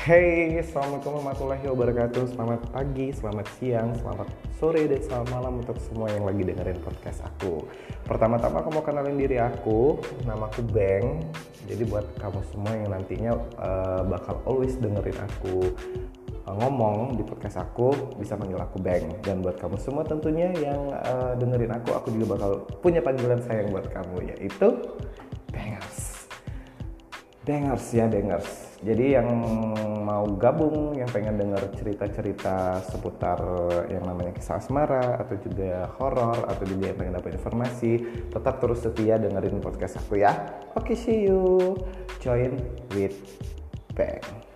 Hey, Assalamualaikum warahmatullahi wabarakatuh. Selamat pagi, selamat siang, selamat sore, dan selamat malam untuk semua yang lagi dengerin podcast aku. Pertama-tama aku mau kenalin diri aku. Nama aku Beng. Jadi buat kamu semua yang nantinya uh, bakal always dengerin aku uh, ngomong di podcast aku Bisa panggil aku Beng. Dan buat kamu semua tentunya yang uh, dengerin aku Aku juga bakal punya panggilan sayang buat kamu Yaitu Bengers Dengers ya Dengers jadi yang mau gabung, yang pengen denger cerita-cerita seputar yang namanya kisah asmara atau juga horor atau juga yang pengen dapat informasi, tetap terus setia dengerin podcast aku ya. Oke, okay, see you. Join with Bang.